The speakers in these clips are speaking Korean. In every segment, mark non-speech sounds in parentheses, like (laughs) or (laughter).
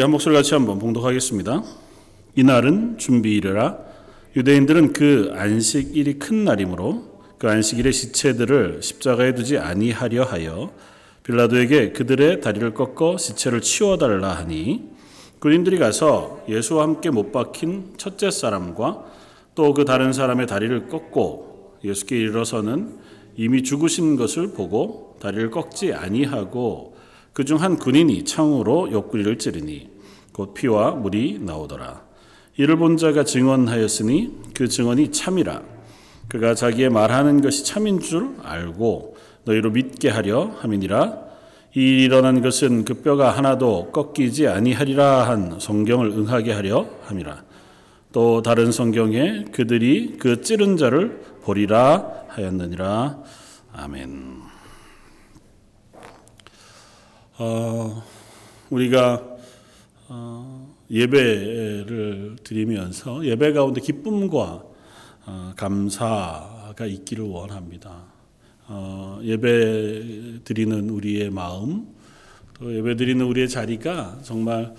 한 목소리 같이 한번 봉독하겠습니다. 이날은 준비일이라 유대인들은 그 안식일이 큰 날이므로 그 안식일의 시체들을 십자가에 두지 아니하려 하여 빌라도에게 그들의 다리를 꺾어 시체를 치워달라 하니 군인들이 가서 예수와 함께 못 박힌 첫째 사람과 또 그 다른 사람의 다리를 꺾고 예수께 이르러서는 이미 죽으신 것을 보고 다리를 꺾지 아니하고 그중 한 군인이 창으로 옆구리를 찌르니 곧 피와 물이 나오더라. 이를 본 자가 증언하였으니 그 증언이 참이라. 그가 자기의 말하는 것이 참인 줄 알고 너희로 믿게 하려 함이니라. 이 일어난 것은 그 뼈가 하나도 꺾이지 아니하리라 한 성경을 응하게 하려 함이라. 또 다른 성경에 그들이 그 찌른 자를 보리라 하였느니라. 아멘. 어, 우리가 어, 예배를 드리면서 예배 가운데 기쁨과 어, 감사가 있기를 원합니다. 어, 예배 드리는 우리의 마음, 또 예배 드리는 우리의 자리가 정말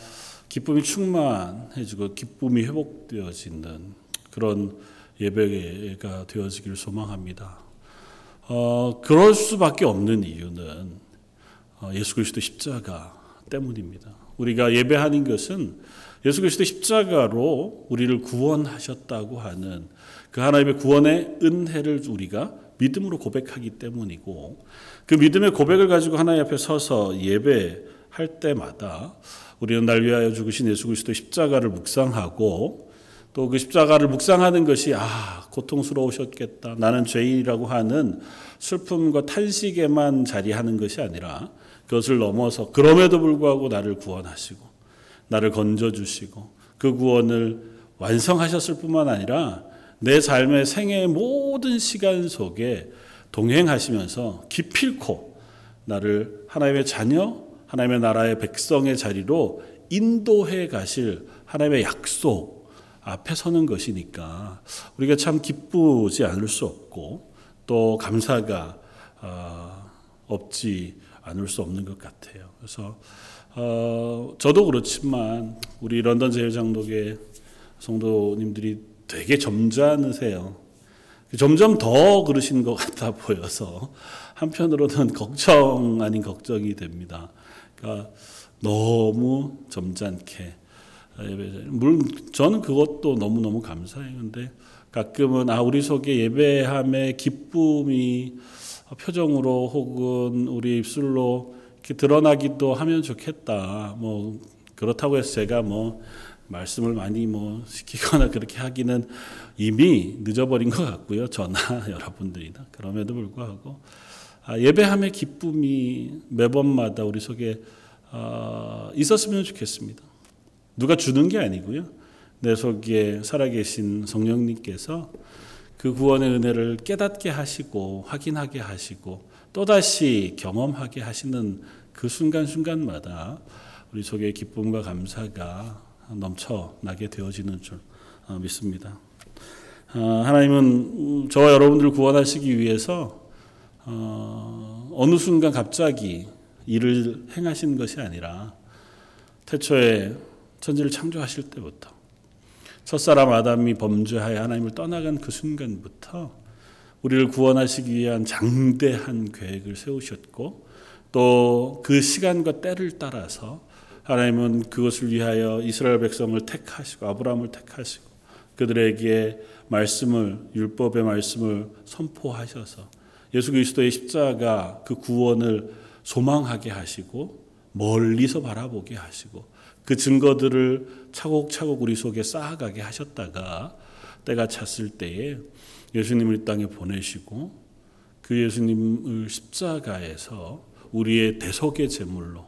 기쁨이 충만해지고 기쁨이 회복되어지는 그런 예배가 되어지기를 소망합니다. 어, 그럴 수밖에 없는 이유는 어, 예수 그리스도 십자가 때문입니다. 우리가 예배하는 것은 예수 그리스도 십자가로 우리를 구원하셨다고 하는 그 하나님의 구원의 은혜를 우리가 믿음으로 고백하기 때문이고 그 믿음의 고백을 가지고 하나님 앞에 서서 예배할 때마다 우리는 날 위하여 죽으신 예수 그리스도 십자가를 묵상하고 또 그 십자가를 묵상하는 것이 아 고통스러우셨겠다. 나는 죄인이라고 하는 슬픔과 탄식에만 자리하는 것이 아니라 그것을 넘어서 그럼에도 불구하고 나를 구원하시고 나를 건져 주시고 그 구원을 완성하셨을 뿐만 아니라 내 삶의 생애의 모든 시간 속에 동행하시면서 기필코 나를 하나님의 자녀, 하나님의 나라의 백성의 자리로 인도해 가실 하나님의 약속 앞에 서는 것이니까 우리가 참 기쁘지 않을 수 없고 또 감사가 없지 않을 수 없는 것 같아요. 그래서 어, 저도 그렇지만 우리 런던 제일장독의 성도님들이 되게 점잖으세요. 점점 더 그러신 것 같아 보여서 한편으로는 (laughs) 걱정 아닌 걱정이 됩니다. 그러니까 너무 점잖게 물론 저는 그것도 너무 너무 감사해요. 근데 가끔은 아 우리 속에 예배함의 기쁨이 표정으로 혹은 우리 입술로 드러나기도 하면 좋겠다. 뭐 그렇다고 해서 제가 뭐 말씀을 많이 뭐 시키거나 그렇게 하기는 이미 늦어버린 것 같고요. 저나 (laughs) 여러분들이나 그럼에도 불구하고 아, 예배함의 기쁨이 매번마다 우리 속에 어, 있었으면 좋겠습니다. 누가 주는 게 아니고요. 내 속에 살아계신 성령님께서 그 구원의 은혜를 깨닫게 하시고 확인하게 하시고 또다시 경험하게 하시는 그 순간순간마다 우리 속에 기쁨과 감사가 넘쳐나게 되어지는 줄 어, 믿습니다. 어, 하나님은 저와 여러분들 구원하시기 위해서 어, 어느 순간 갑자기 일을 행하신 것이 아니라 태초에 천지를 창조하실 때부터 첫사람 아담이 범죄하여 하나님을 떠나간 그 순간부터 우리를 구원하시기 위한 장대한 계획을 세우셨고 또 그 시간과 때를 따라서 하나님은 그것을 위하여 이스라엘 백성을 택하시고 아브라함을 택하시고 그들에게 말씀을 율법의 말씀을 선포하셔서 예수 그리스도의 십자가 그 구원을 소망하게 하시고 멀리서 바라보게 하시고 그 증거들을 차곡차곡 우리 속에 쌓아가게 하셨다가 때가 찼을 때에 예수님을 이 땅에 보내시고 그 예수님을 십자가에서 우리의 대속의 제물로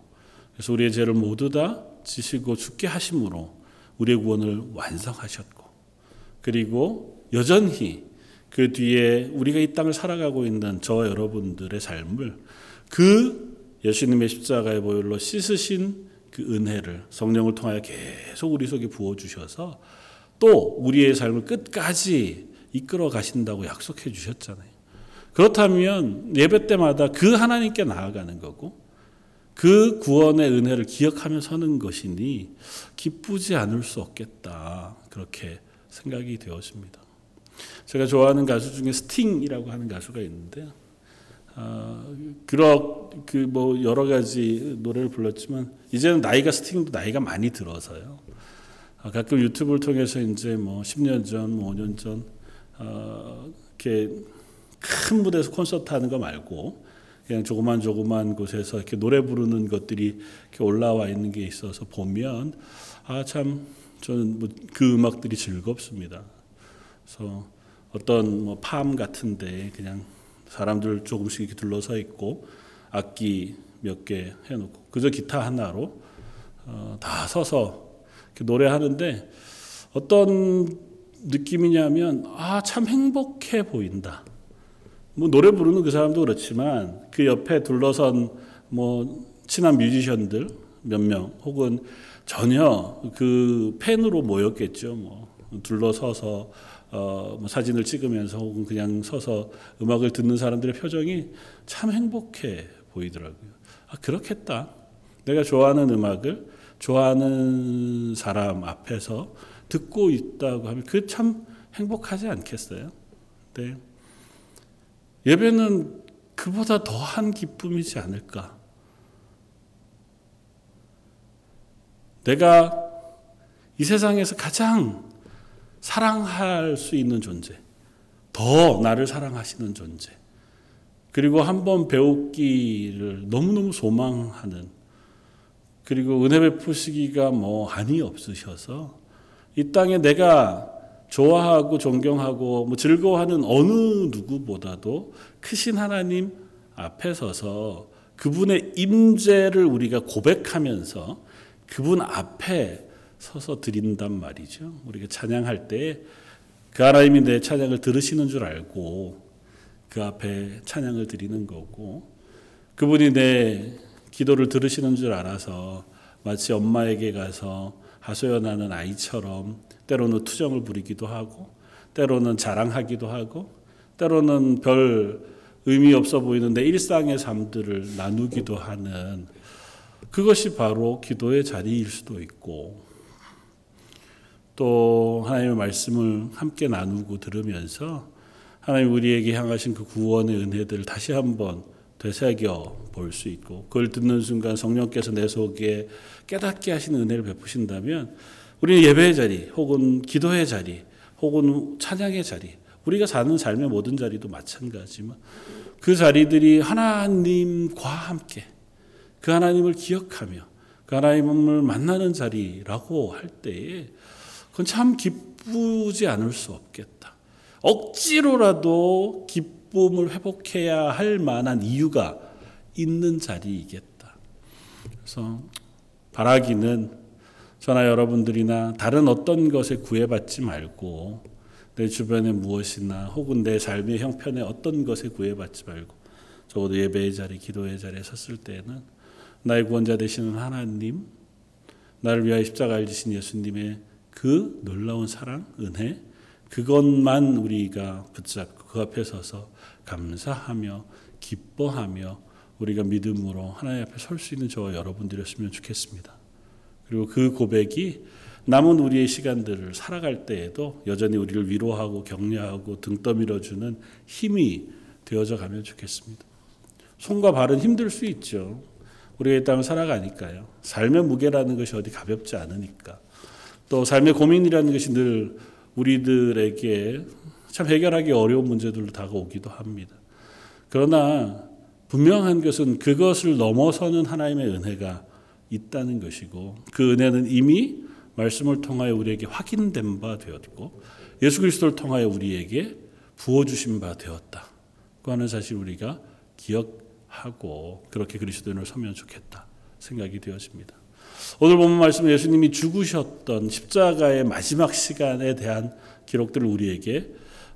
그래서 우리의 죄를 모두 다 지시고 죽게 하심으로 우리의 구원을 완성하셨고 그리고 여전히 그 뒤에 우리가 이 땅을 살아가고 있는 저와 여러분들의 삶을 그 예수님의 십자가의 보혈로 씻으신 그 은혜를 성령을 통하여 계속 우리 속에 부어 주셔서 또 우리의 삶을 끝까지 이끌어 가신다고 약속해 주셨잖아요. 그렇다면 예배 때마다 그 하나님께 나아가는 거고 그 구원의 은혜를 기억하며 서는 것이니 기쁘지 않을 수 없겠다. 그렇게 생각이 되었습니다. 제가 좋아하는 가수 중에 스팅이라고 하는 가수가 있는데 어, 그러 그뭐 여러 가지 노래를 불렀지만 이제는 나이가 스팅도 나이가 많이 들어서요. 어, 가끔 유튜브를 통해서 이제 뭐 10년 전, 뭐 5년 전 어, 이렇게 큰 무대에서 콘서트 하는 거 말고 그냥 조그만 조그만 곳에서 이렇게 노래 부르는 것들이 이렇게 올라와 있는 게 있어서 보면 아 참 저는 뭐 그 음악들이 즐겁습니다. 그래서 어떤 뭐 팜 같은데 그냥 사람들 조금씩 이렇게 둘러서 있고 악기 몇 개 해놓고 그저 기타 하나로 어, 다 서서 노래하는데 어떤 느낌이냐면 아 참 행복해 보인다. 뭐 노래 부르는 그 사람도 그렇지만 그 옆에 둘러선 뭐 친한 뮤지션들 몇 명 혹은 전혀 그 팬으로 모였겠죠. 뭐 둘러서서 어 뭐 사진을 찍으면서 혹은 그냥 서서 음악을 듣는 사람들의 표정이 참 행복해 보이더라고요. 아 그렇겠다. 내가 좋아하는 음악을 좋아하는 사람 앞에서 듣고 있다고 하면 그 참 행복하지 않겠어요? 네. 예배는 그보다 더한 기쁨이지 않을까? 내가 이 세상에서 가장 사랑할 수 있는 존재, 더 나를 사랑하시는 존재, 그리고 한번 배우기를 너무너무 소망하는, 그리고 은혜 베푸시기가 뭐 한이 없으셔서 이 땅에 내가 좋아하고 존경하고 뭐 즐거워하는 어느 누구보다도 크신 하나님 앞에 서서 그분의 임재를 우리가 고백하면서 그분 앞에 서서 드린단 말이죠. 우리가 찬양할 때 그 하나님이 내 찬양을 들으시는 줄 알고 그 앞에 찬양을 드리는 거고 그분이 내 기도를 들으시는 줄 알아서 마치 엄마에게 가서 하소연하는 아이처럼 때로는 투정을 부리기도 하고 때로는 자랑하기도 하고 때로는 별 의미 없어 보이는 내 일상의 삶들을 나누기도 하는 그것이 바로 기도의 자리일 수도 있고 또 하나님의 말씀을 함께 나누고 들으면서 하나님 우리에게 향하신 그 구원의 은혜들을 다시 한번 되새겨 볼 수 있고 그걸 듣는 순간 성령께서 내 속에 깨닫게 하시는 은혜를 베푸신다면 우리는 예배의 자리 혹은 기도의 자리 혹은 찬양의 자리 우리가 사는 삶의 모든 자리도 마찬가지지만 그 자리들이 하나님과 함께 그 하나님을 기억하며 그 하나님을 만나는 자리라고 할 때에 그건 참 기쁘지 않을 수 없겠다. 억지로라도 기쁨을 회복해야 할 만한 이유가 있는 자리이겠다. 그래서 바라기는 저나 여러분들이나 다른 어떤 것에 구애받지 말고 내 주변에 무엇이나 혹은 내 삶의 형편에 어떤 것에 구애받지 말고 적어도 예배의 자리, 기도의 자리에 섰을 때에는 나의 구원자 되시는 하나님, 나를 위하여 십자가를 지신 예수님의 그 놀라운 사랑, 은혜, 그것만 우리가 붙잡고 그 앞에 서서 감사하며 기뻐하며 우리가 믿음으로 하나님 앞에 설 수 있는 저와 여러분들이었으면 좋겠습니다. 그리고 그 고백이 남은 우리의 시간들을 살아갈 때에도 여전히 우리를 위로하고 격려하고 등 떠밀어주는 힘이 되어져 가면 좋겠습니다. 손과 발은 힘들 수 있죠. 우리가 이 땅을 살아가니까요. 삶의 무게라는 것이 어디 가볍지 않으니까. 또 삶의 고민이라는 것이 늘 우리들에게 참 해결하기 어려운 문제들로 다가오기도 합니다. 그러나 분명한 것은 그것을 넘어서는 하나님의 은혜가 있다는 것이고 그 은혜는 이미 말씀을 통하여 우리에게 확인된 바 되었고 예수 그리스도를 통하여 우리에게 부어 주신 바 되었다. 그 하는 사실 우리가 기억하고 그렇게 그리스도인을 서면 좋겠다 생각이 되어집니다. 오늘 보면 말씀 예수님이 죽으셨던 십자가의 마지막 시간에 대한 기록들을 우리에게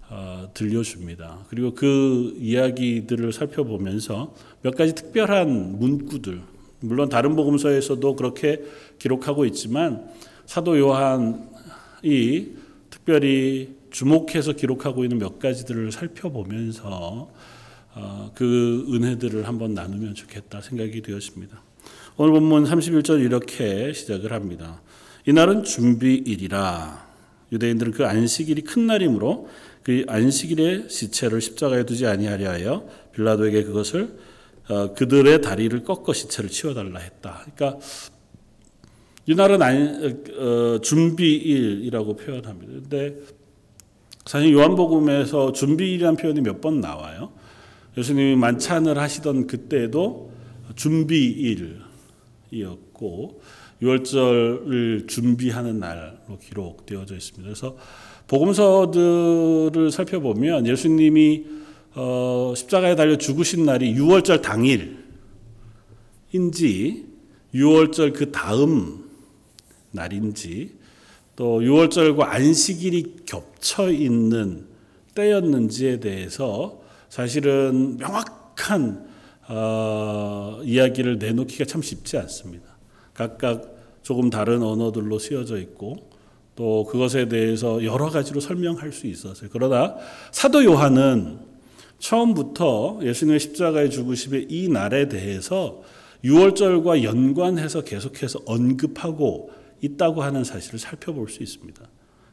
어, 들려줍니다. 그리고 그 이야기들을 살펴보면서 몇 가지 특별한 문구들 물론 다른 복음서에서도 그렇게 기록하고 있지만 사도 요한이 특별히 주목해서 기록하고 있는 몇 가지들을 살펴보면서 어, 그 은혜들을 한번 나누면 좋겠다 생각이 되었습니다. 오늘 본문 31절 이렇게 시작을 합니다. 이날은 준비일이라 유대인들은 그 안식일이 큰 날이므로 그 안식일에 시체를 십자가에 두지 아니하려 하여 빌라도에게 그것을 어, 그들의 다리를 꺾어 시체를 치워달라 했다. 그러니까 이날은 안, 어, 준비일이라고 표현합니다. 근데 사실 요한복음에서 준비일이라는 표현이 몇 번 나와요. 예수님이 만찬을 하시던 그때도 준비일 이었고 유월절을 준비하는 날로 기록되어져 있습니다. 그래서 복음서들을 살펴보면 예수님이 어, 십자가에 달려 죽으신 날이 유월절 당일인지 유월절 그 다음 날인지 또 유월절과 안식일이 겹쳐 있는 때였는지에 대해서 사실은 명확한 어, 이야기를 내놓기가 참 쉽지 않습니다. 각각 조금 다른 언어들로 쓰여져 있고 또 그것에 대해서 여러 가지로 설명할 수 있었어요. 그러나 사도 요한은 처음부터 예수님의 십자가의 죽으심의 이 날에 대해서 유월절과 연관해서 계속해서 언급하고 있다고 하는 사실을 살펴볼 수 있습니다.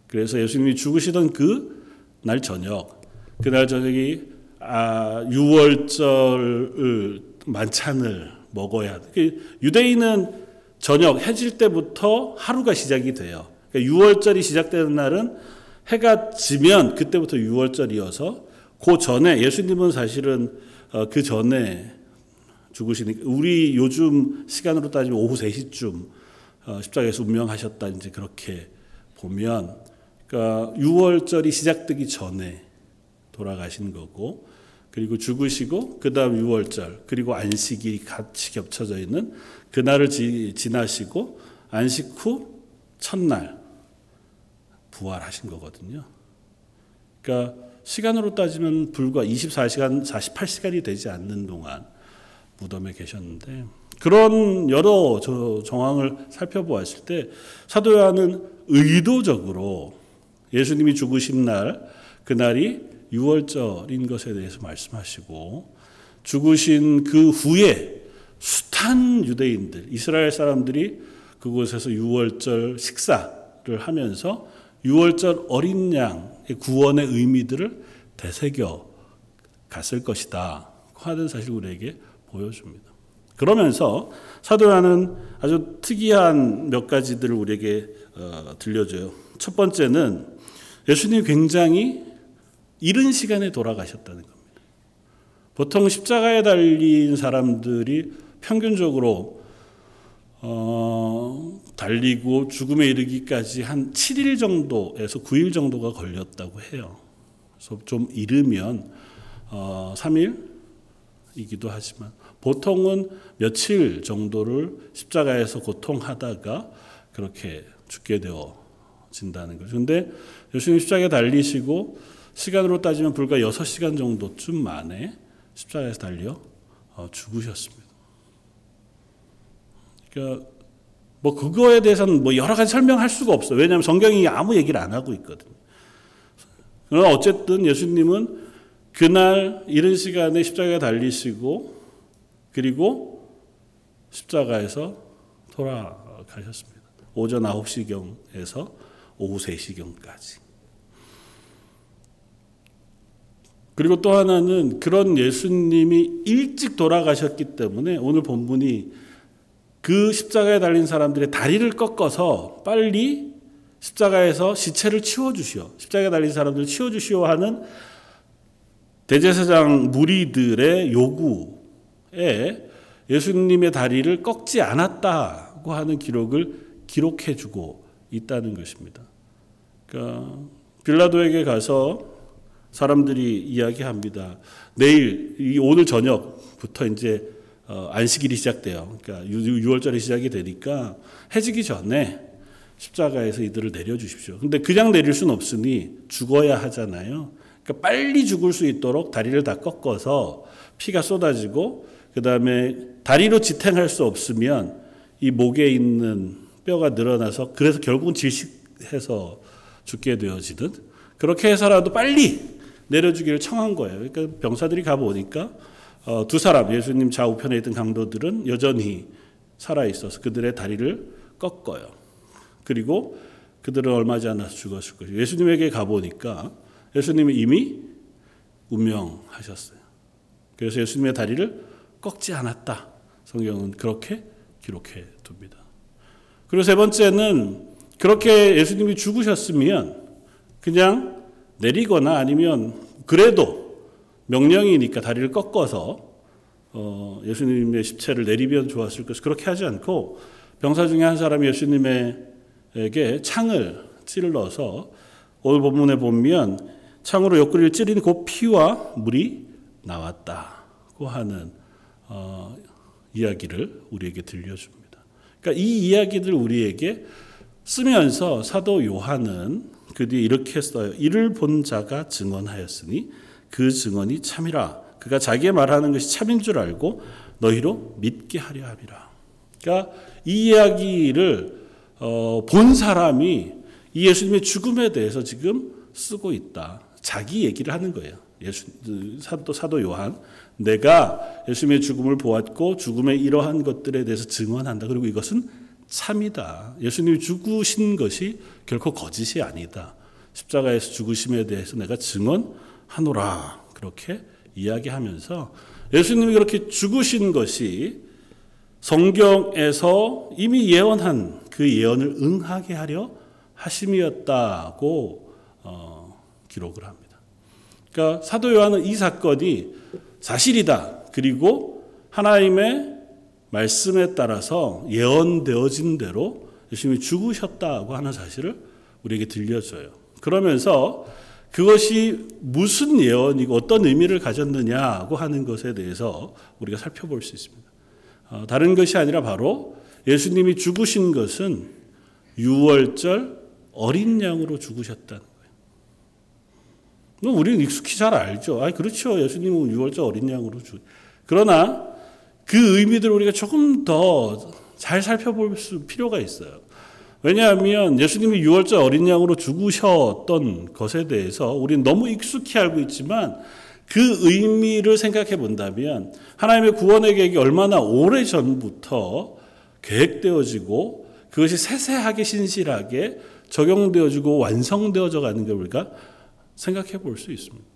그래서 예수님이 죽으시던 그 날 저녁, 그날 저녁이 아, 유월절 만찬을 먹어야 돼. 유대인은 저녁 해질 때부터 하루가 시작이 돼요. 그러니까 6월절이 시작되는 날은 해가 지면 그때부터 6월절이어서 그 전에 예수님은 사실은 어, 그 전에 죽으시니까 우리 요즘 시간으로 따지면 오후 3시쯤 어, 십자가에서 운명하셨다 이제 그렇게 보면 그러니까 6월절이 시작되기 전에 돌아가신 거고 그리고 죽으시고 그다음 6월절 그리고 안식일이 같이 겹쳐져 있는 그날을 지, 지나시고 안식 후 첫날 부활하신 거거든요. 그러니까 시간으로 따지면 불과 24시간 48시간이 되지 않는 동안 무덤에 계셨는데 그런 여러 정황을 살펴보았을 때 사도 요한은 의도적으로 예수님이 죽으신 날 그날이 6월절인 것에 대해서 말씀하시고 죽으신 그 후에 숱한 유대인들 이스라엘 사람들이 그곳에서 6월절 식사를 하면서 6월절 어린 양의 구원의 의미들을 되새겨 갔을 것이다 하는 사실 우리에게 보여줍니다. 그러면서 사도 요한은 아주 특이한 몇 가지들을 우리에게 어, 들려줘요. 첫 번째는 예수님이 굉장히 이른 시간에 돌아가셨다는 겁니다. 보통 십자가에 달린 사람들이 평균적으로 어, 달리고 죽음에 이르기까지 한 7일 정도에서 9일 정도가 걸렸다고 해요. 그래서 좀 이르면 어, 3일이기도 하지만 보통은 며칠 정도를 십자가에서 고통하다가 그렇게 죽게 되어진다는 거죠. 근데 예수님 십자가에 달리시고 시간으로 따지면 불과 6시간 정도쯤 만에 십자가에서 달려 어, 죽으셨습니다. 그러니까 뭐 그거에 대해서는 뭐 여러 가지 설명할 수가 없어. 왜냐하면 성경이 아무 얘기를 안 하고 있거든요. 그러나 어쨌든 예수님은 그날 이른 시간에 십자가에 달리시고 그리고 십자가에서 돌아가셨습니다. 오전 9시경에서 오후 3시경까지. 그리고 또 하나는 그런 예수님이 일찍 돌아가셨기 때문에 오늘 본문이 그 십자가에 달린 사람들의 다리를 꺾어서 빨리 십자가에서 시체를 치워주시오. 십자가에 달린 사람들을 치워주시오 하는 대제사장 무리들의 요구에 예수님의 다리를 꺾지 않았다고 하는 기록을 기록해주고 있다는 것입니다. 그러니까 빌라도에게 가서 사람들이 이야기합니다. 내일 이 오늘 저녁부터 이제 어, 안식일이 시작돼요. 그러니까 6월절이 시작이 되니까 해지기 전에 십자가에서 이들을 내려 주십시오. 근데 그냥 내릴 수는 없으니 죽어야 하잖아요. 그러니까 빨리 죽을 수 있도록 다리를 다 꺾어서 피가 쏟아지고 그 다음에 다리로 지탱할 수 없으면 이 목에 있는 뼈가 늘어나서 그래서 결국은 질식해서 죽게 되어지는 그렇게 해서라도 빨리 내려주기를 청한 거예요. 그러니까 병사들이 가보니까 어, 두 사람 예수님 좌우편에 있던 강도들은 여전히 살아 있어서 그들의 다리를 꺾어요. 그리고 그들은 얼마 지 않아서 죽었을 것이고 예수님에게 가보니까 예수님이 이미 운명하셨어요. 그래서 예수님의 다리를 꺾지 않았다. 성경은 그렇게 기록해 둡니다. 그리고 세 번째는 그렇게 예수님이 죽으셨으면 그냥 내리거나 아니면 그래도 명령이니까 다리를 꺾어서 어, 예수님의 십체를 내리면 좋았을 것을 그렇게 하지 않고 병사 중에 한 사람이 예수님에게 창을 찔러서 오늘 본문에 보면 창으로 옆구리를 찌르니 그 피와 물이 나왔다고 하는 어, 이야기를 우리에게 들려줍니다. 그러니까 이 이야기들 우리에게 쓰면서 사도 요한은 그 뒤에 이렇게 써요. 이를 본 자가 증언하였으니 그 증언이 참이라. 그가 자기의 말하는 것이 참인 줄 알고 너희로 믿게 하려 함이라. 그러니까 이 이야기를 어, 본 사람이 이 예수님의 죽음에 대해서 지금 쓰고 있다. 자기 얘기를 하는 거예요. 예수, 사도, 사도 요한. 내가 예수님의 죽음을 보았고 죽음의 이러한 것들에 대해서 증언한다. 그리고 이것은 참이다. 예수님이 죽으신 것이 결코 거짓이 아니다. 십자가에서 죽으심에 대해서 내가 증언하노라. 그렇게 이야기하면서 예수님이 그렇게 죽으신 것이 성경에서 이미 예언한 그 예언을 응하게 하려 하심이었다고 어, 기록을 합니다. 그러니까 사도 요한은 이 사건이 사실이다. 그리고 하나님의 말씀에 따라서 예언되어진 대로 예수님이 죽으셨다고 하는 사실을 우리에게 들려줘요. 그러면서 그것이 무슨 예언이고 어떤 의미를 가졌느냐고 하는 것에 대해서 우리가 살펴볼 수 있습니다. 어, 다른 것이 아니라 바로 예수님이 죽으신 것은 유월절 어린 양으로 죽으셨다는 거예요. 우리는 익숙히 잘 알죠. 아, 그렇죠. 예수님은 유월절 어린 양으로 죽. 그러나 그 의미들을 우리가 조금 더 잘 살펴볼 수 필요가 있어요. 왜냐하면 예수님이 유월절 어린 양으로 죽으셨던 것에 대해서 우리는 너무 익숙히 알고 있지만 그 의미를 생각해 본다면 하나님의 구원의 계획이 얼마나 오래 전부터 계획되어지고 그것이 세세하게 신실하게 적용되어지고 완성되어져 가는 걸 우리가 생각해 볼 수 있습니다.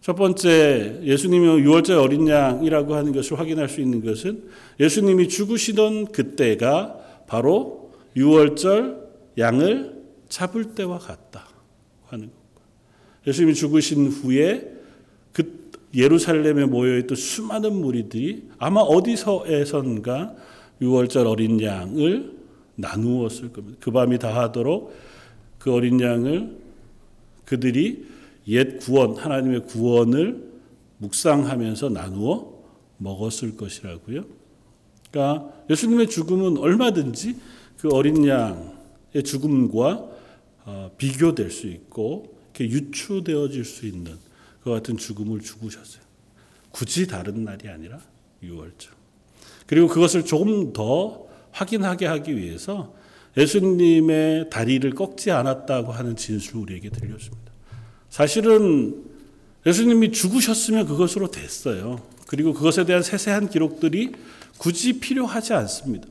첫 번째 예수님이 6월절 어린 양이라고 하는 것을 확인할 수 있는 것은 예수님이 죽으시던 그때가 바로 6월절 양을 잡을 때와 같다 하는 것. 예수님이 죽으신 후에 그 예루살렘에 모여있던 수많은 무리들이 아마 어디서에선가 6월절 어린 양을 나누었을 겁니다. 그 밤이 다하도록 그 어린 양을 그들이 옛 구원, 하나님의 구원을 묵상하면서 나누어 먹었을 것이라고요. 그러니까 예수님의 죽음은 얼마든지 그 어린 양의 죽음과 어, 비교될 수 있고 유추되어질 수 있는 그 같은 죽음을 죽으셨어요. 굳이 다른 날이 아니라 6월절. 그리고 그것을 조금 더 확인하게 하기 위해서 예수님의 다리를 꺾지 않았다고 하는 진술을 우리에게 들려줍니다. 사실은 예수님이 죽으셨으면 그것으로 됐어요. 그리고 그것에 대한 세세한 기록들이 굳이 필요하지 않습니다.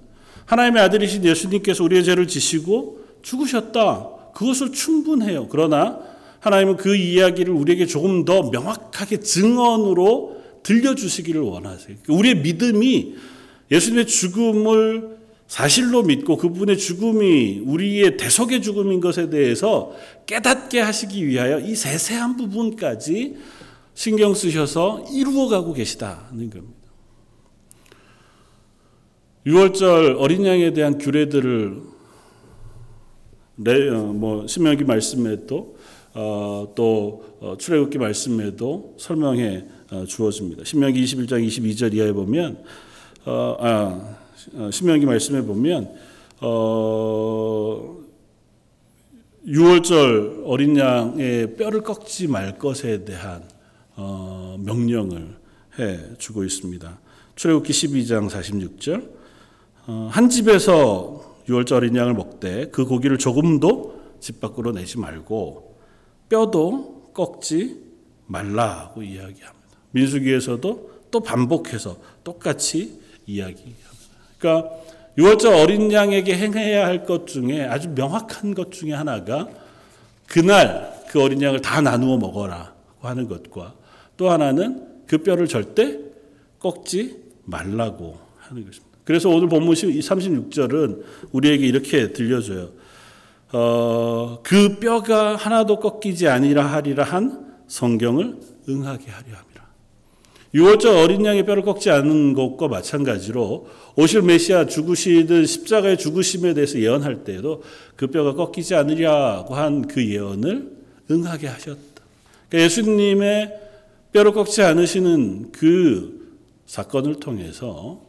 하나님의 아들이신 예수님께서 우리의 죄를 지시고 죽으셨다. 그것을 충분해요. 그러나 하나님은 그 이야기를 우리에게 조금 더 명확하게 증언으로 들려주시기를 원하세요. 우리의 믿음이 예수님의 죽음을 사실로 믿고 그분의 죽음이 우리의 대속의 죽음인 것에 대해서 깨닫게 하시기 위하여 이 세세한 부분까지 신경 쓰셔서 이루어가고 계시다는 겁니다. 6월절 어린 양에 대한 규례들을 어, 뭐 신명기 말씀에도 어, 또 어, 출애굽기 말씀에도 설명해 어, 주어집니다. 신명기 21장 22절 이하에 보면 어, 아, 어, 신명기 말씀에 보면 어, 6월절 어린 양의 뼈를 꺾지 말 것에 대한 어, 명령을 해 주고 있습니다. 출애굽기 12장 46절 어, 한 집에서 6월절 어린 양을 먹되 그 고기를 조금도 집 밖으로 내지 말고 뼈도 꺾지 말라고 이야기합니다. 민수기에서도 또 반복해서 똑같이 이야기합니다. 그러니까 유월절 어린 양에게 행해야 할 것 중에 아주 명확한 것 중에 하나가 그날 그 어린 양을 다 나누어 먹어라 하는 것과 또 하나는 그 뼈를 절대 꺾지 말라고 하는 것입니다. 그래서 오늘 본문 36절은 우리에게 이렇게 들려줘요. 어, 그 뼈가 하나도 꺾이지 아니라 하리라 한 성경을 응하게 하려 합니다. 유월절 어린 양의 뼈를 꺾지 않은 것과 마찬가지로 오실 메시아 죽으시듯 십자가의 죽으심에 대해서 예언할 때에도 그 뼈가 꺾이지 않으려고 한 그 예언을 응하게 하셨다. 그러니까 예수님의 뼈를 꺾지 않으시는 그 사건을 통해서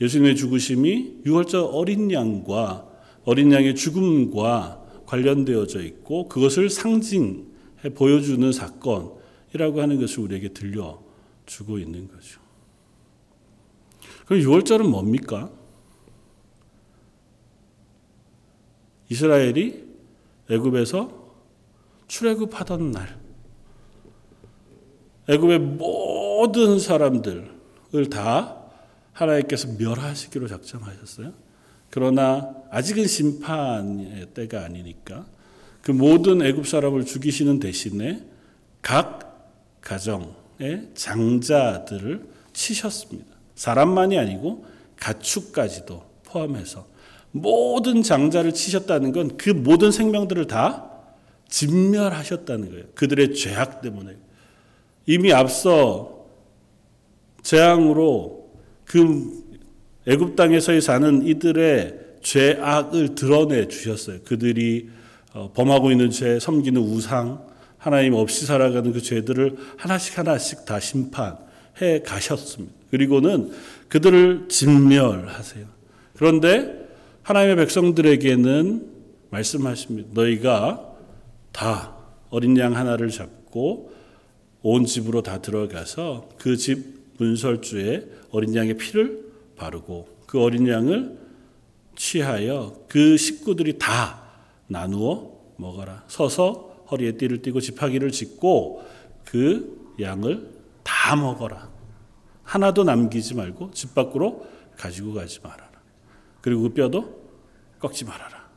예수님의 죽으심이 유월절 어린 양과 어린 양의 죽음과 관련되어져 있고 그것을 상징해 보여주는 사건이라고 하는 것을 우리에게 들려 주고 있는 거죠. 그럼 유월절은 뭡니까? 이스라엘이 애굽에서 출애굽하던 날 애굽의 모든 사람들을 다 하나님께서 멸하시기로 작정하셨어요. 그러나 아직은 심판의 때가 아니니까 그 모든 애굽 사람을 죽이시는 대신에 각 가정의 장자들을 치셨습니다. 사람만이 아니고 가축까지도 포함해서 모든 장자를 치셨다는 건 그 모든 생명들을 다 진멸하셨다는 거예요. 그들의 죄악 때문에. 이미 앞서 재앙으로 그 애굽 땅에서 사는 이들의 죄악을 드러내 주셨어요. 그들이 어, 범하고 있는 죄, 섬기는 우상, 하나님 없이 살아가는 그 죄들을 하나씩 하나씩 다 심판해 가셨습니다. 그리고는 그들을 진멸하세요. 그런데 하나님의 백성들에게는 말씀하십니다. 너희가 다 어린 양 하나를 잡고 온 집으로 다 들어가서 그 집 문설주에 어린 양의 피를 바르고 그 어린 양을 취하여 그 식구들이 다 나누어 먹어라. 서서 허리에 띠를 띠고 지팡이를 짚고 그 양을 다 먹어라. 하나도 남기지 말고 집 밖으로 가지고 가지 말아라. 그리고 그 뼈도 꺾지 말아라.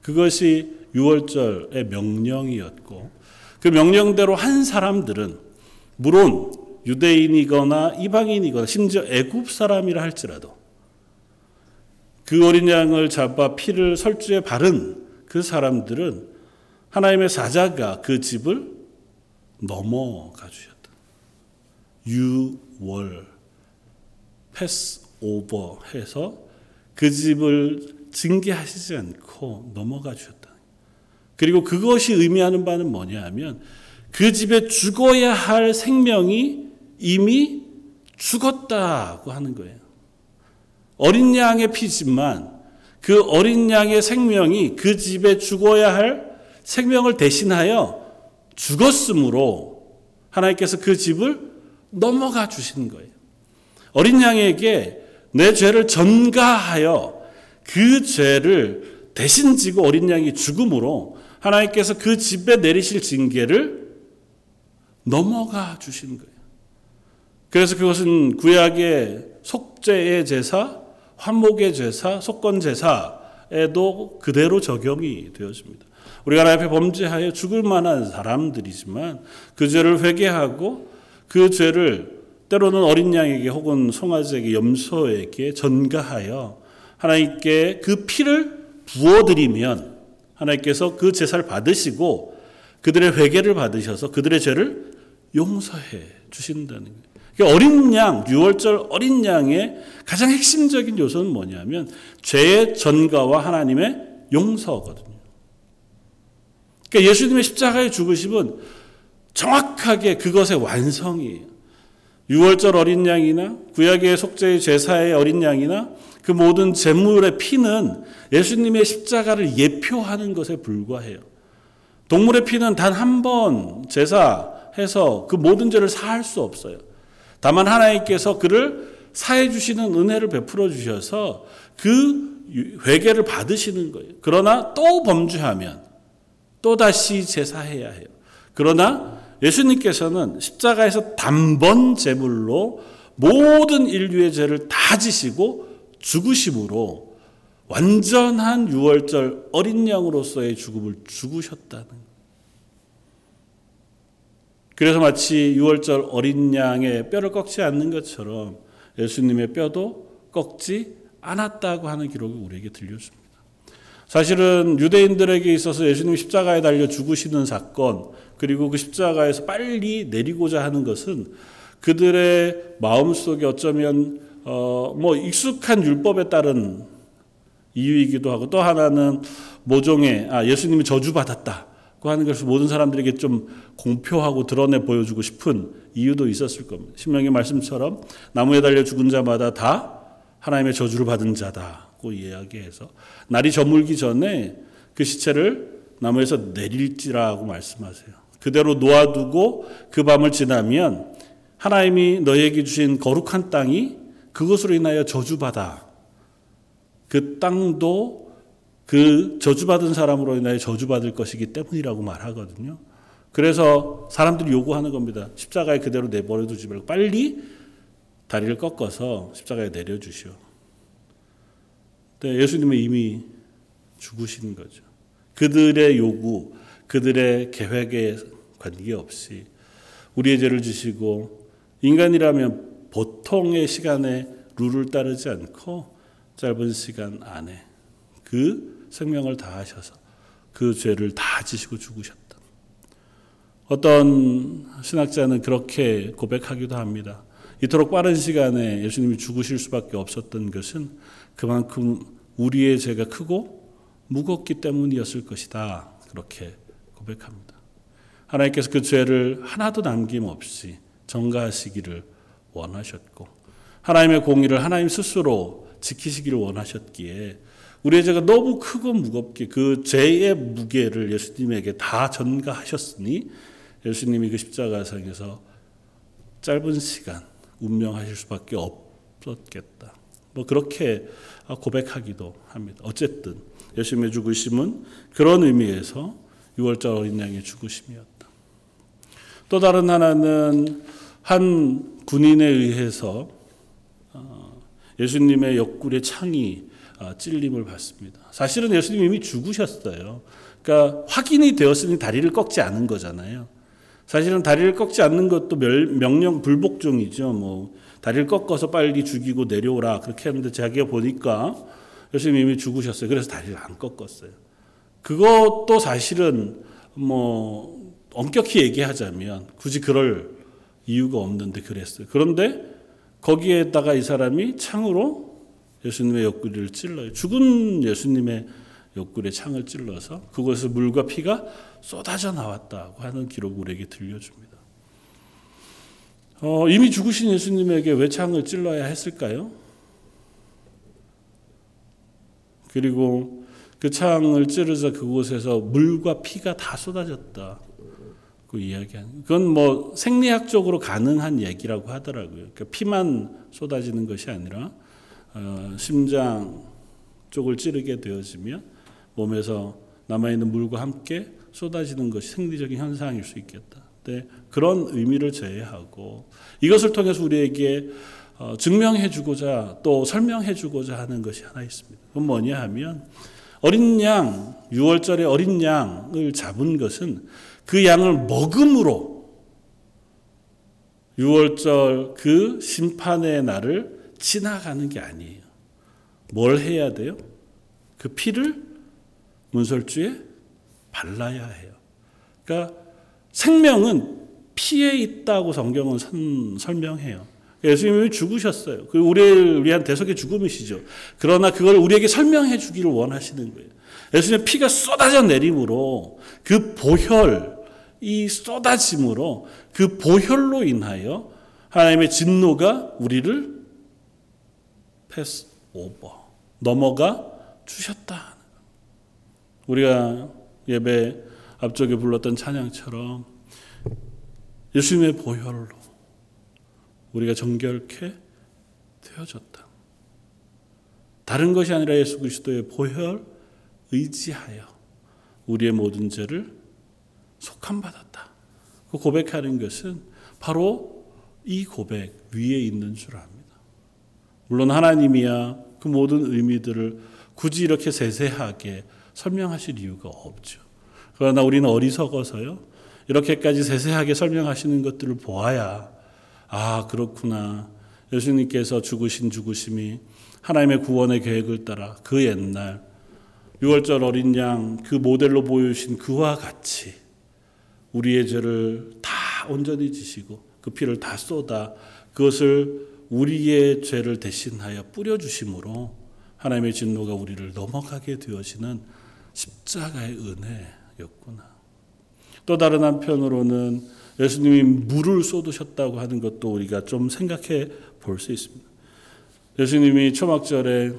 그것이 유월절의 명령이었고 그 명령대로 한 사람들은 물론 유대인이거나 이방인이거나 심지어 애굽 사람이라 할지라도 그 어린 양을 잡아 피를 설주에 바른 그 사람들은 하나님의 사자가 그 집을 넘어가 주셨다. 유월 패스 오버 해서 그 집을 징계하시지 않고 넘어가 주셨다. 그리고 그것이 의미하는 바는 뭐냐 하면 그 집에 죽어야 할 생명이 이미 죽었다고 하는 거예요. 어린 양의 피지만 그 어린 양의 생명이 그 집에 죽어야 할 생명을 대신하여 죽었으므로 하나님께서 그 집을 넘어가 주신 거예요. 어린 양에게 내 죄를 전가하여 그 죄를 대신 지고 어린 양이 죽음으로 하나님께서 그 집에 내리실 징계를 넘어가 주신 거예요. 그래서 그것은 구약의 속죄의 제사, 환목의 제사, 속건 제사에도 그대로 적용이 되었습니다. 우리가 하나님 앞에 범죄하여 죽을 만한 사람들이지만 그 죄를 회개하고 그 죄를 때로는 어린 양에게 혹은 송아지에게 염소에게 전가하여 하나님께 그 피를 부어드리면 하나님께서 그 제사를 받으시고 그들의 회개를 받으셔서 그들의 죄를 용서해 주신다는 거예요. 그러니까 어린 양, 6월절 어린 양의 가장 핵심적인 요소는 뭐냐면 죄의 전가와 하나님의 용서거든요. 그러니까 예수님의 십자가의 죽으심은 정확하게 그것의 완성이에요. 6월절 어린 양이나 구약의 속죄의 제사의 어린 양이나 그 모든 제물의 피는 예수님의 십자가를 예표하는 것에 불과해요. 동물의 피는 단 한 번 제사해서 그 모든 죄를 사할 수 없어요. 다만 하나님께서 그를 사해 주시는 은혜를 베풀어 주셔서 그 회개를 받으시는 거예요. 그러나 또 범죄하면 또 다시 제사해야 해요. 그러나 예수님께서는 십자가에서 단번 제물로 모든 인류의 죄를 다 지시고 죽으심으로 완전한 유월절 어린 양으로서의 죽음을 죽으셨다는. 그래서 마치 유월절 어린 양의 뼈를 꺾지 않는 것처럼 예수님의 뼈도 꺾지 않았다고 하는 기록이 우리에게 들려줍니다. 사실은 유대인들에게 있어서 예수님이 십자가에 달려 죽으시는 사건, 그리고 그 십자가에서 빨리 내리고자 하는 것은 그들의 마음 속에 어쩌면 어, 뭐 익숙한 율법에 따른 이유이기도 하고 또 하나는 모종의 아 예수님이 저주받았다고 하는 것을 모든 사람들에게 좀 공표하고 드러내 보여주고 싶은 이유도 있었을 겁니다. 신명의 말씀처럼 나무에 달려 죽은 자마다 다 하나님의 저주를 받은 자다 고 이야기해서 날이 저물기 전에 그 시체를 나무에서 내릴지라고 말씀하세요. 그대로 놓아두고 그 밤을 지나면 하나님이 너에게 주신 거룩한 땅이 그것으로 인하여 저주받아 그 땅도 그 저주받은 사람으로 인하여 저주받을 것이기 때문이라고 말하거든요. 그래서 사람들이 요구하는 겁니다. 십자가에 그대로 내버려 두지 말고 빨리 다리를 꺾어서 십자가에 내려주시오. 네, 예수님은 이미 죽으신 거죠. 그들의 요구, 그들의 계획에 관계없이 우리의 죄를 지시고 인간이라면 보통의 시간에 룰을 따르지 않고 짧은 시간 안에 그 생명을 다하셔서 그 죄를 다 지시고 죽으셨다. 어떤 신학자는 그렇게 고백하기도 합니다. 이토록 빠른 시간에 예수님이 죽으실 수밖에 없었던 것은 그만큼 우리의 죄가 크고 무겁기 때문이었을 것이다. 그렇게 고백합니다. 하나님께서 그 죄를 하나도 남김없이 정가하시기를 원하셨고 하나님의 공의를 하나님 스스로 지키시기를 원하셨기에 우리의 죄가 너무 크고 무겁게 그 죄의 무게를 예수님에게 다 전가하셨으니 예수님이 그 십자가상에서 짧은 시간 운명하실 수밖에 없었겠다. 뭐 그렇게 고백하기도 합니다. 어쨌든 예수님의 죽으심은 그런 의미에서 6월절 어린 양의 죽으심이었다. 또 다른 하나는 한 군인에 의해서 예수님의 옆구리에 창이 찔림을 받습니다. 사실은 예수님이 이미 죽으셨어요. 그러니까 확인이 되었으니 다리를 꺾지 않은 거잖아요. 사실은 다리를 꺾지 않는 것도 명령 불복종이죠. 뭐 다리를 꺾어서 빨리 죽이고 내려오라 그렇게 했는데 자기가 보니까 예수님이 이미 죽으셨어요. 그래서 다리를 안 꺾었어요. 그것도 사실은 뭐 엄격히 얘기하자면 굳이 그럴 이유가 없는데 그랬어요. 그런데 거기에다가 이 사람이 창으로 예수님의 옆구리를 찔러요. 죽은 예수님의 옆구리에 창을 찔러서 그곳에서 물과 피가 쏟아져 나왔다고 하는 기록 우리에게 들려줍니다. 어, 이미 죽으신 예수님에게 왜 창을 찔러야 했을까요? 그리고 그 창을 찌르자 그곳에서 물과 피가 다 쏟아졌다. 그 이야기하는 그건 뭐 생리학적으로 가능한 얘기라고 하더라고요. 그러니까 피만 쏟아지는 것이 아니라 어, 심장 쪽을 찌르게 되어지면 몸에서 남아있는 물과 함께 쏟아지는 것이 생리적인 현상일 수 있겠다. 네, 그런 의미를 제외하고 이것을 통해서 우리에게 어, 증명해 주고자 또 설명해 주고자 하는 것이 하나 있습니다. 그건 뭐냐 하면 어린 양, 6월절에 어린 양을 잡은 것은 그 양을 먹음으로 6월절 그 심판의 날을 지나가는 게 아니에요. 뭘 해야 돼요? 그 피를 문설주에 발라야 해요. 그러니까 생명은 피에 있다고 성경은 선, 설명해요. 예수님이 죽으셨어요. 그 우리를 위한 대속의 죽음이시죠. 그러나 그걸 우리에게 설명해 주기를 원하시는 거예요. 예수님의 피가 쏟아져 내림으로 그 보혈, 이 쏟아짐으로 그 보혈로 인하여 하나님의 진노가 우리를 패스 오버, 넘어가 주셨다. 우리가 예배 앞쪽에 불렀던 찬양처럼 예수님의 보혈로 우리가 정결케 되어졌다. 다른 것이 아니라 예수 그리스도의 보혈 의지하여 우리의 모든 죄를 속함 받았다. 그 고백하는 것은 바로 이 고백 위에 있는 줄 압니다. 물론 하나님이야 그 모든 의미들을 굳이 이렇게 세세하게 설명하실 이유가 없죠. 그러나 우리는 어리석어서요. 이렇게까지 세세하게 설명하시는 것들을 보아야 아 그렇구나. 예수님께서 죽으신 죽으심이 하나님의 구원의 계획을 따라 그 옛날 6월절 어린 양 그 모델로 보여주신 그와 같이 우리의 죄를 다 온전히 지시고 그 피를 다 쏟아 그것을 우리의 죄를 대신하여 뿌려주심으로 하나님의 진노가 우리를 넘어가게 되어지는 십자가의 은혜였구나. 또 다른 한편으로는 예수님이 물을 쏟으셨다고 하는 것도 우리가 좀 생각해 볼 수 있습니다. 예수님이 초막절에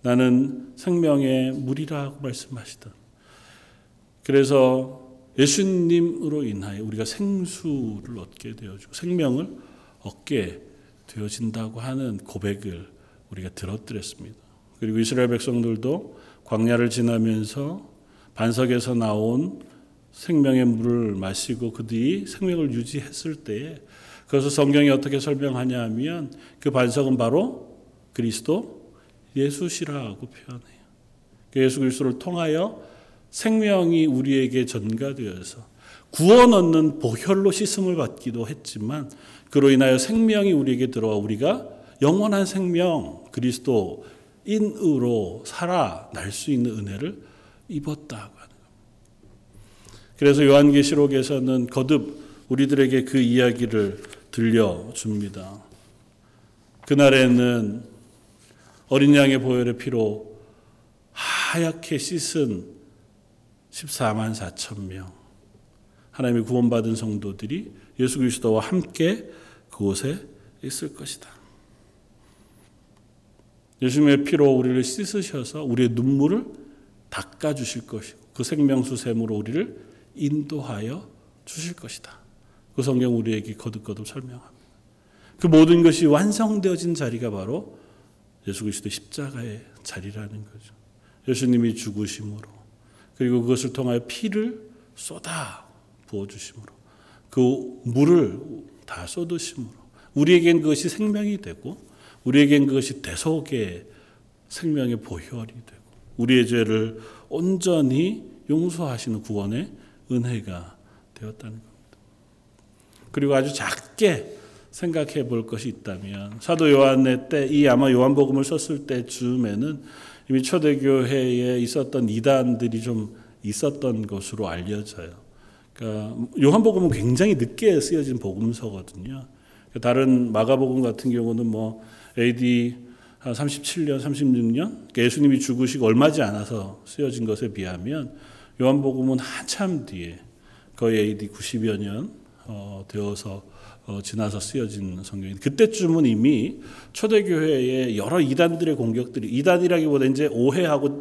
나는 생명의 물이라고 말씀하시던 그래서 예수님으로 인하여 우리가 생수를 얻게 되어지고 생명을 얻게 되어진다고 하는 고백을 우리가 들었드렸습니다. 그리고 이스라엘 백성들도 광야를 지나면서 반석에서 나온 생명의 물을 마시고 그들이 생명을 유지했을 때에 그것을 성경이 어떻게 설명하냐 하면 그 반석은 바로 그리스도 예수시라고 표현해요. 그 예수 그리스도를 통하여 생명이 우리에게 전가되어서 구원 얻는 보혈로 씻음을 받기도 했지만 그로 인하여 생명이 우리에게 들어와 우리가 영원한 생명 그리스도인으로 살아날 수 있는 은혜를 입었다고 하는 겁니다. 그래서 요한계시록에서는 거듭 우리들에게 그 이야기를 들려줍니다. 그날에는 어린 양의 보혈의 피로 하얗게 씻은 14만 4천 명 하나님의 구원받은 성도들이 예수 그리스도와 함께 그곳에 있을 것이다. 예수님의 피로 우리를 씻으셔서 우리의 눈물을 닦아 주실 것이고 그 생명수 샘으로 우리를 인도하여 주실 것이다. 그 성경 우리에게 거듭거듭 설명합니다. 그 모든 것이 완성되어진 자리가 바로 예수 그리스도 십자가의 자리라는 거죠. 예수님이 죽으심으로 그리고 그것을 통하여 피를 쏟아 부어 주심으로 그 물을 다 쏟으심으로 우리에겐 그것이 생명이 되고 우리에겐 그것이 대속의 생명의 보혈이 되고 우리의 죄를 온전히 용서하시는 구원의 은혜가 되었다는 겁니다. 그리고 아주 작게 생각해 볼 것이 있다면 사도 요한의 때 이 아마 요한복음을 썼을 때쯤에는 이미 초대교회에 있었던 이단들이 좀 있었던 것으로 알려져요. 그러니까 요한복음은 굉장히 늦게 쓰여진 복음서거든요. 다른 마가복음 같은 경우는 뭐 AD 한 37년, 36년 그러니까 예수님이 죽으시고 얼마지 않아서 쓰여진 것에 비하면 요한복음은 한참 뒤에 거의 AD 90여 년 어, 되어서 어, 지나서 쓰여진 성경이 그때쯤은 이미 초대교회의 여러 이단들의 공격들이 이단이라기보다 이제 오해하고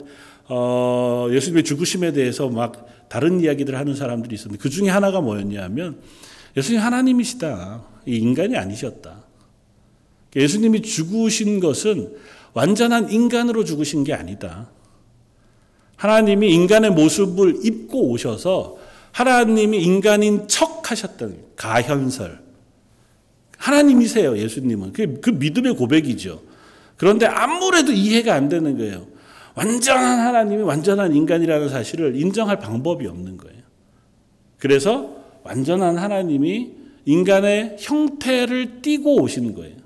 어, 예수님의 죽으심에 대해서 막 다른 이야기들을 하는 사람들이 있었는데 그 중에 하나가 뭐였냐면 예수님 하나님이시다. 인간이 아니셨다. 예수님이 죽으신 것은 완전한 인간으로 죽으신 게 아니다. 하나님이 인간의 모습을 입고 오셔서 하나님이 인간인 척 하셨던 가현설. 하나님이세요, 예수님은. 그, 그 믿음의 고백이죠. 그런데 아무래도 이해가 안 되는 거예요. 완전한 하나님이 완전한 인간이라는 사실을 인정할 방법이 없는 거예요. 그래서 완전한 하나님이 인간의 형태를 띠고 오신 거예요.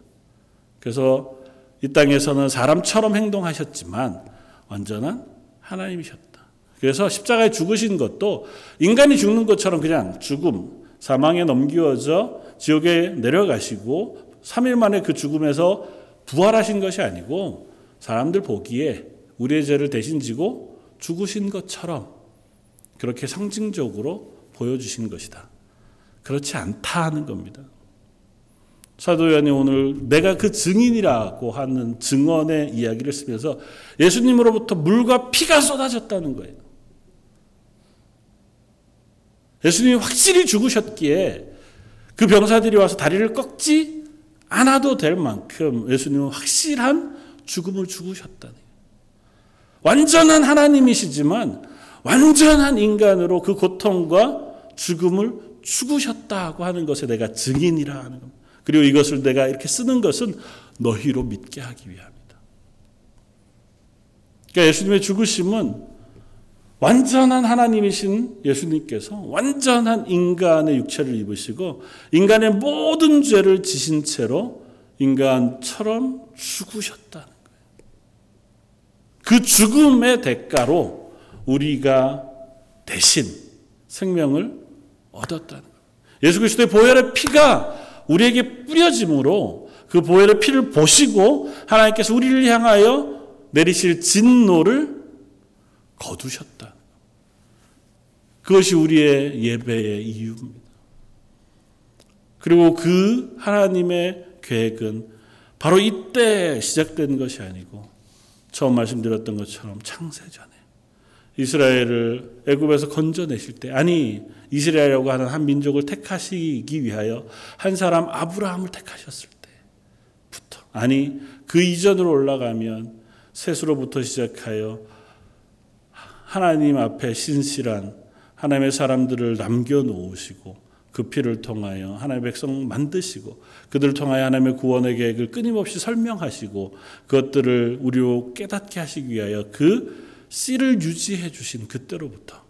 그래서 이 땅에서는 사람처럼 행동하셨지만 완전한 하나님이셨다. 그래서 십자가에 죽으신 것도 인간이 죽는 것처럼 그냥 죽음, 사망에 넘겨져 지옥에 내려가시고 3일 만에 그 죽음에서 부활하신 것이 아니고 사람들 보기에 우리의 죄를 대신 지고 죽으신 것처럼 그렇게 상징적으로 보여주신 것이다. 그렇지 않다 하는 겁니다. 사도연이 오늘 내가 그 증인이라고 하는 증언의 이야기를 쓰면서 예수님으로부터 물과 피가 쏟아졌다는 거예요. 예수님이 확실히 죽으셨기에 그 병사들이 와서 다리를 꺾지 않아도 될 만큼 예수님은 확실한 죽음을 죽으셨다는 거예요. 완전한 하나님이시지만 완전한 인간으로 그 고통과 죽음을 죽으셨다고 하는 것에 내가 증인이라 하는 겁니다. 그리고 이것을 내가 이렇게 쓰는 것은 너희로 믿게 하기 위함이다. 그러니까 예수님의 죽으심은 완전한 하나님이신 예수님께서 완전한 인간의 육체를 입으시고 인간의 모든 죄를 지신 채로 인간처럼 죽으셨다는 거예요. 그 죽음의 대가로 우리가 대신 생명을 얻었다는 거예요. 예수 그리스도의 보혈의 피가 우리에게 뿌려짐으로 그 보혈의 피를 보시고 하나님께서 우리를 향하여 내리실 진노를 거두셨다. 그것이 우리의 예배의 이유입니다. 그리고 그 하나님의 계획은 바로 이때 시작된 것이 아니고 처음 말씀드렸던 것처럼 창세전에 이스라엘을 애굽에서 건져내실 때 아니 이스라엘이라고 하는 한 민족을 택하시기 위하여 한 사람 아브라함을 택하셨을 때부터 아니 그 이전으로 올라가면 셋으로부터 시작하여 하나님 앞에 신실한 하나님의 사람들을 남겨 놓으시고 그 피를 통하여 하나님의 백성 만드시고 그들을 통하여 하나님의 구원의 계획을 끊임없이 설명하시고 그것들을 우리로 깨닫게 하시기 위하여 그 씨를 유지해 주신 그때로부터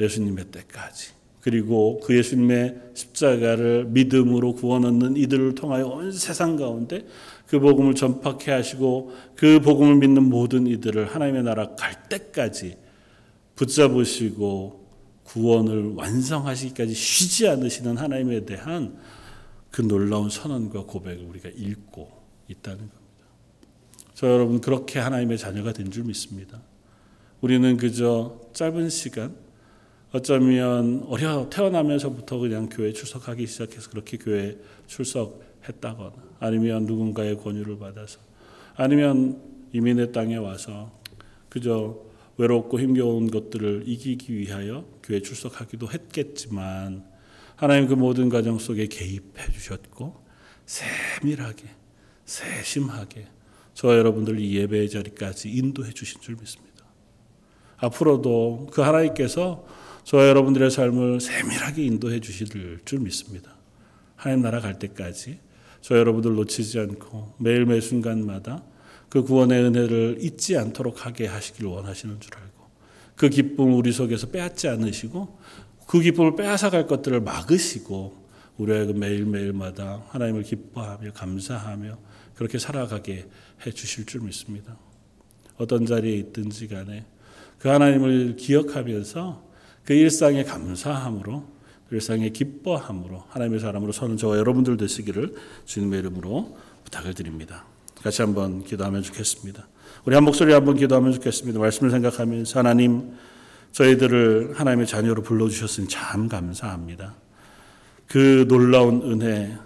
예수님의 때까지 그리고 그 예수님의 십자가를 믿음으로 구원 얻는 이들을 통하여 온 세상 가운데 그 복음을 전파케 하시고 그 복음을 믿는 모든 이들을 하나님의 나라 갈 때까지 붙잡으시고 구원을 완성하시기까지 쉬지 않으시는 하나님에 대한 그 놀라운 선언과 고백을 우리가 읽고 있다는 겁니다. 저 여러분 그렇게 하나님의 자녀가 된 줄 믿습니다. 우리는 그저 짧은 시간 어쩌면 어려 태어나면서부터 그냥 교회 출석하기 시작해서 그렇게 교회 출석했다거나 아니면 누군가의 권유를 받아서 아니면 이민의 땅에 와서 그저 외롭고 힘겨운 것들을 이기기 위하여 교회 출석하기도 했겠지만 하나님 그 모든 과정 속에 개입해 주셨고 세밀하게 세심하게 저 여러분들 이 예배의 자리까지 인도해 주신 줄 믿습니다. 앞으로도 그 하나님께서 저 여러분들의 삶을 세밀하게 인도해 주실 줄 믿습니다. 하나님 나라 갈 때까지 저 여러분들 놓치지 않고 매일매일 순간마다 그 구원의 은혜를 잊지 않도록 하게 하시길 원하시는 줄 알고 그 기쁨을 우리 속에서 빼앗지 않으시고 그 기쁨을 빼앗아갈 것들을 막으시고 우리의 그 매일매일마다 하나님을 기뻐하며 감사하며 그렇게 살아가게 해 주실 줄 믿습니다. 어떤 자리에 있든지 간에 그 하나님을 기억하면서 그 일상의 감사함으로 그 일상의 기뻐함으로 하나님의 사람으로 서는 저와 여러분들 되시기를 주님의 이름으로 부탁을 드립니다. 같이 한번 기도하면 좋겠습니다. 우리 한 목소리 한번 기도하면 좋겠습니다. 말씀을 생각하면서 하나님 저희들을 하나님의 자녀로 불러주셨으니 참 감사합니다. 그 놀라운 은혜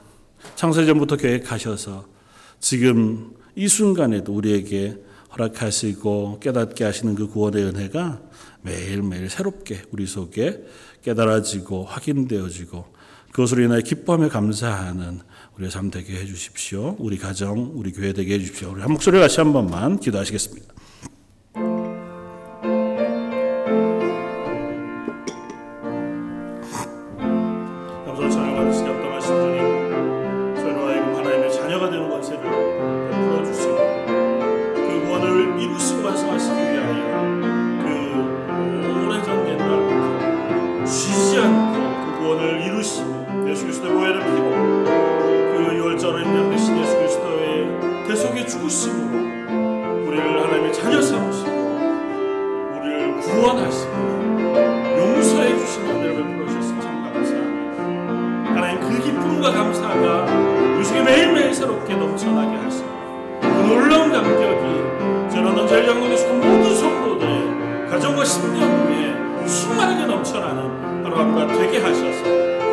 창세전부터 계획하셔서 지금 이 순간에도 우리에게 허락하시고 깨닫게 하시는 그 구원의 은혜가 매일매일 새롭게 우리 속에 깨달아지고 확인되어지고 그것으로 인하여 기뻐하며 감사하는 우리의 삶 되게 해 주십시오. 우리 가정, 우리 교회 되게 해 주십시오. 우리 한 목소리 같이 한 번만 기도하시겠습니다.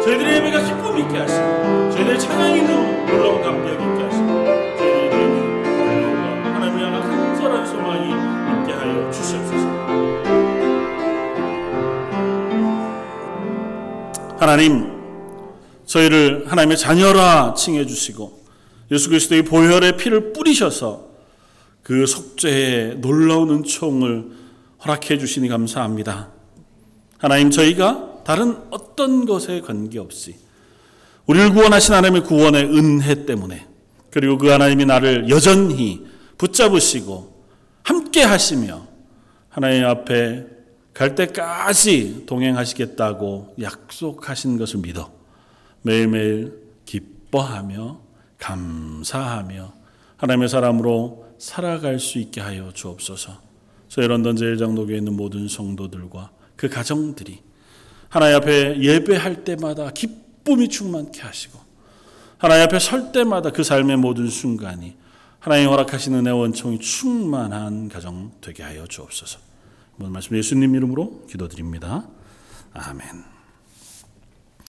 저희들의 예배가 기쁨 있게 하시고 저희들의 찬양이 놀라운 감격 있게 하시고 저희들의 할렐루야 하나님 향한 간절한 소망이 있게 하여 주시옵소서 하나님 저희를 하나님의 자녀라 칭해 주시고 예수 그리스도의 보혈의 피를 뿌리셔서 그 속죄의 놀라운 은총을 허락해 주시니 감사합니다. 하나님 저희가 다른 어떤 것에 관계없이 우리를 구원하신 하나님의 구원의 은혜 때문에 그리고 그 하나님이 나를 여전히 붙잡으시고 함께 하시며 하나님 앞에 갈 때까지 동행하시겠다고 약속하신 것을 믿어 매일매일 기뻐하며 감사하며 하나님의 사람으로 살아갈 수 있게 하여 주옵소서. 저희 런던 제일장로교에 있는 모든 성도들과 그 가정들이 하나님 앞에 예배할 때마다 기쁨이 충만케 하시고 하나님 앞에 설 때마다 그 삶의 모든 순간이 하나님 허락하시는 은혜 원총이 충만한 가정 되게 하여 주옵소서. 오늘 말씀 예수님 이름으로 기도드립니다. 아멘.